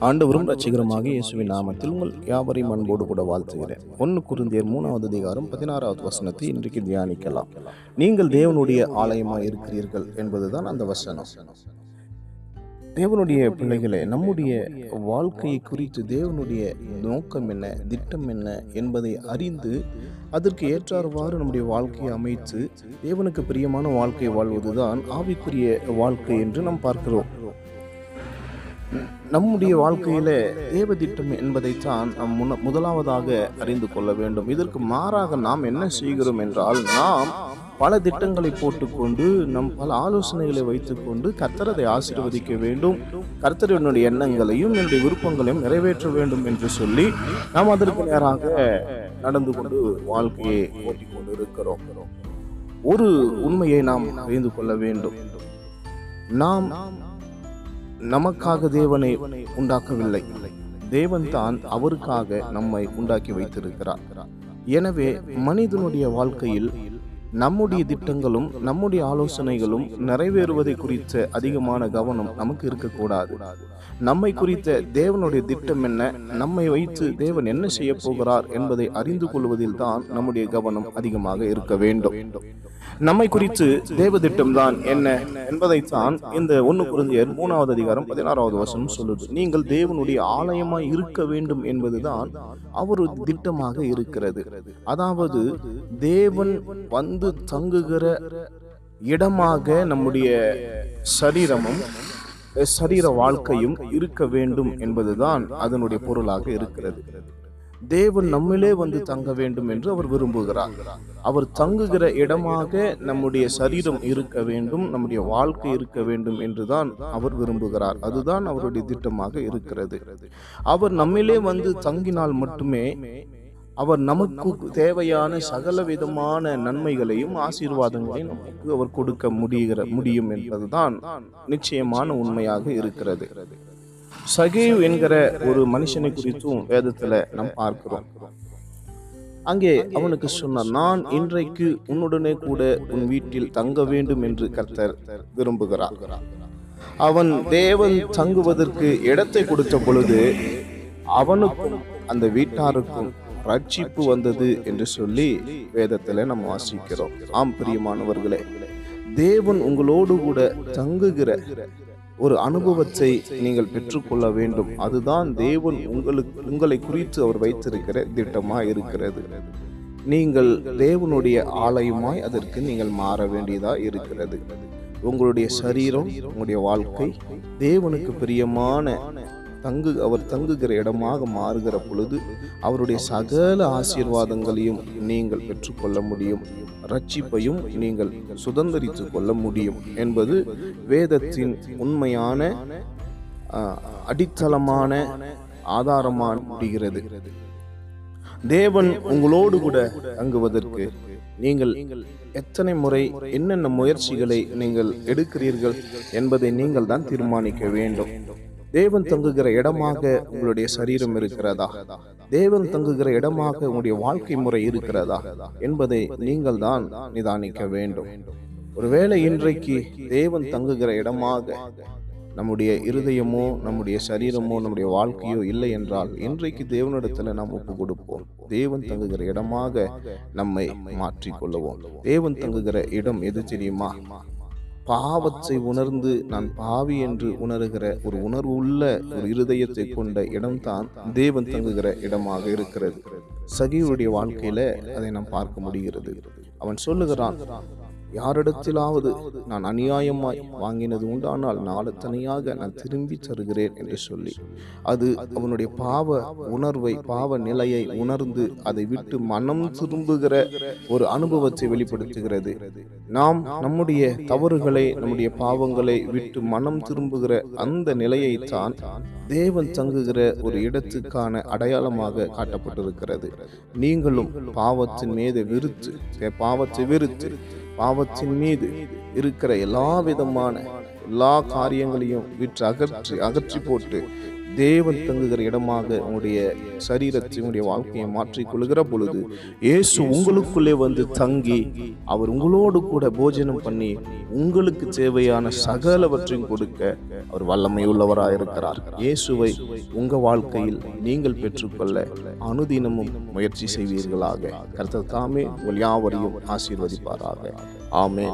ஆண்டவரும் ரட்சிகரமாக இயேசுவின் நாமத்தில் உங்கள் யாவரையும் அன்போடு கூட வாழ்த்துகிறேன். ஒன்று குருந்தியர் மூணாவது அதிகாரம் பதினாறாவது வசனத்தை இன்றைக்கு தியானிக்கலாம். நீங்கள் தேவனுடைய ஆலயமாக இருக்கிறீர்கள் என்பதுதான் அந்த வசனம். தேவனுடைய பிள்ளைகளை நம்முடைய வாழ்க்கையை குறித்து தேவனுடைய நோக்கம் என்ன திட்டம் என்ன என்பதை அறிந்து அதற்கு ஏற்றாறுவாறு நம்முடைய வாழ்க்கையை அமைத்து தேவனுக்கு பிரியமான வாழ்க்கை வாழ்வதுதான் ஆவிக்குரிய வாழ்க்கை என்று நாம் பார்க்கிறோம். நம்முடைய வாழ்க்கையில தேவ திட்டம் என்பதைத்தான் நாம் முன்ன முதலாவதாக அறிந்து கொள்ள வேண்டும். இதற்கு மாறாக நாம் என்ன செய்கிறோம் என்றால் நாம் பல திட்டங்களை போட்டுக்கொண்டு நம் பல ஆலோசனைகளை வைத்துக்கொண்டு கர்த்தர் அதை ஆசீர்வதிக்க வேண்டும். கர்த்தர் என்னுடைய எண்ணங்களையும் என்னுடைய விருப்பங்களையும் நிறைவேற்ற வேண்டும் என்று சொல்லி நாம் அதற்கு நேராக நடந்து கொண்டு வாழ்க்கையை ஓட்டிக் கொண்டு இருக்கிறோம் ஒரு உண்மையை நாம் அறிந்து கொள்ள வேண்டும். நாம் நமக்காக தேவனை உண்டாக்கவில்லை. தேவன் தான் அவருக்காக நம்மை உண்டாக்கி வைத்திருக்கிறார். எனவே மனிதனுடைய வாழ்க்கையில் நம்முடைய திட்டங்களும் நம்முடைய ஆலோசனைகளும் நிறைவேறுவதை குறித்த அதிகமான கவனம் நமக்கு இருக்கக்கூடாது. நம்மை குறித்த தேவனுடைய திட்டம் என்ன? நம்மை வைத்து தேவன் என்ன செய்ய போகிறார் என்பதை அறிந்து கொள்வதில் தான் நம்முடைய கவனம் அதிகமாக இருக்க வேண்டும். நம்மை குறித்து தேவ திட்டம்தான் என்ன என்பதைத்தான் இந்த ஒன்று குருந்தியர் மூணாவது அதிகாரம் பதினாறாவது வசனம் சொல்லுது. நீங்கள் தேவனுடைய ஆலயமாய் இருக்க வேண்டும் என்பதுதான் அவர் திட்டமாக இருக்கிறது. அதாவது தேவன் வந்து தங்குகிற இடமாக நம்முடைய சரீரமும் சரீர வாழ்க்கையும் இருக்க வேண்டும் என்பதுதான் அதனுடைய பொருளாக இருக்கிறது. தேவன் நம்மிலே வந்து தங்க வேண்டும் என்று அவர் விரும்புகிறார். அவர் தங்குகிற இடமாக நம்முடைய சரீரம் இருக்க வேண்டும் நம்முடைய வாழ்க்கை இருக்க வேண்டும் என்றுதான் அவர் விரும்புகிறார். அதுதான் அவருடைய திட்டமாக இருக்கிறது. அவர் நம்மிலே வந்து தங்கினால் மட்டுமே அவர் நமக்கு தேவையான சகல விதமான நன்மைகளையும் ஆசீர்வாதங்களையும் நமக்கு அவர் கொடுக்க முடிகிற முடியும் என்பதுதான் நிச்சயமான உண்மையாக இருக்கிறது. சகேவ் என்கிற ஒரு மனுஷனை குறித்தும் வேதத்துல நாம் பார்க்கிறோம். அங்கே அவனுக்கு சொன்னார் நான் இன்றைக்கு உன்னுடனே கூட உன் வீட்டில் தங்க வேண்டும் என்று கர்த்தர் விரும்புகிறார். அவன் தேவன் தங்குவதற்கு இடத்தை கொடுத்த பொழுது அவனுக்கும் அந்த வீட்டாருக்கும் ரட்சிப்பு வந்தது என்று சொல்லி வேதத்துல நம்ம வாசிக்கிறோம். ஆம் பிரியமானவர்களே தேவன் உங்களோடு கூட தங்குகிற ஒரு அனுபவத்தை நீங்கள் பெற்றுக்கொள்ள வேண்டும். அதுதான் தேவன் உங்களுக்கு உங்களை குறித்து அவர் வைத்திருக்கிற திட்டமாக இருக்கிறது. நீங்கள் தேவனுடைய ஆலயமாய் அதற்கு நீங்கள் மாற வேண்டியதாக இருக்கிறது. உங்களுடைய சரீரம் உங்களுடைய வாழ்க்கை தேவனுக்கு பிரியமான தங்கு அவர் தங்குகிற இடமாக மாறுகிற பொழுது அவருடைய சகல ஆசீர்வாதங்களையும் நீங்கள் பெற்றுக்கொள்ள முடியும். ரட்சிப்பையும் நீங்கள் சுதந்திரித்து கொள்ள முடியும் என்பது வேதத்தின் உண்மையான அடித்தளமான ஆதாரமாக முடிகிறது தேவன் உங்களோடு கூட தங்குவதற்கு நீங்கள் எத்தனை முறை என்னென்ன முயற்சிகளை நீங்கள் எடுக்கிறீர்கள் என்பதை நீங்கள் தான் தீர்மானிக்க வேண்டும். தேவன் தங்குகிற இடமாக உங்களுடைய சரீரம் இருக்கிறதா? தேவன் தங்குகிற இடமாக உங்களுடைய வாழ்க்கை முறை இருக்கிறதா என்பதை நீங்கள் தான் நிதானிக்க வேண்டும். ஒருவேளை இன்றைக்கு தேவன் தங்குகிற இடமாக நம்முடைய இருதயமோ நம்முடைய சரீரமோ நம்முடைய வாழ்க்கையோ இல்லை என்றால் இன்றைக்கு தேவனிடத்துல நாம் ஒப்பு கொடுப்போம் தேவன் தங்குகிற இடமாக நம்மை மாற்றிக்கொள்ளுவோம். தேவன் தங்குகிற இடம் எது தெரியுமா? பாவத்தை உணர்ந்து நான் பாவி என்று உணர்கிற ஒரு உணர்வு உள்ள ஒரு இருதயத்தை கொண்ட இடம்தான் தேவன் தங்குகிற இடமாக இருக்கிறது. சகிவுடைய வாழ்க்கையில அதை நாம் பார்க்க முடிகிறது. அவன் சொல்லுகிறான் யாரிடத்திலாவது நான் அநியாயமாய் வாங்கினது உண்டானால் நாளத்தனையாக நான் திரும்பி தருகிறேன் என்று சொல்லி அது அவனுடைய பாவ உணர்வை பாவ நிலையை உணர்ந்து அதை விட்டு மனம் திரும்புகிற ஒரு அனுபவத்தை வெளிப்படுத்துகிறது. நாம் நம்முடைய தவறுகளை நம்முடைய பாவங்களை விட்டு மனம் திரும்புகிற அந்த நிலையைத்தான் தேவன் தங்குகிற ஒரு இடத்துக்கான அடையாளமாக காட்டப்பட்டிருக்கிறது. நீங்களும் பாவத்தின் மீது விருத்து பாவத்தை விருத்து பாவத்தின் மீது இருக்கிற எல்லா விதமான எல்லா காரியங்களையும் விற்று அகற்றி அகற்றி போட்டு தேவன் தங்குகிற இடமாக உங்களுடைய சரீரத்தை உங்களுடைய வாழ்க்கையை மாற்றிக் கொள்கிற பொழுது இயேசு உங்களுக்குள்ளே வந்து தங்கி அவர் உங்களோடு கூட போஜனம் பண்ணி உங்களுக்கு தேவையான சகலவற்றையும் கொடுக்க அவர் வல்லமை உள்ளவராக இருக்கிறார் இயேசுவை உங்க வாழ்க்கையில் நீங்கள் பெற்றுக்கொள்ள அனுதினமும் முயற்சி செய்வீர்களாக. கர்த்தர் தாமே உங்கள் யாவரையும் ஆசீர்வதிப்பாராக. ஆமே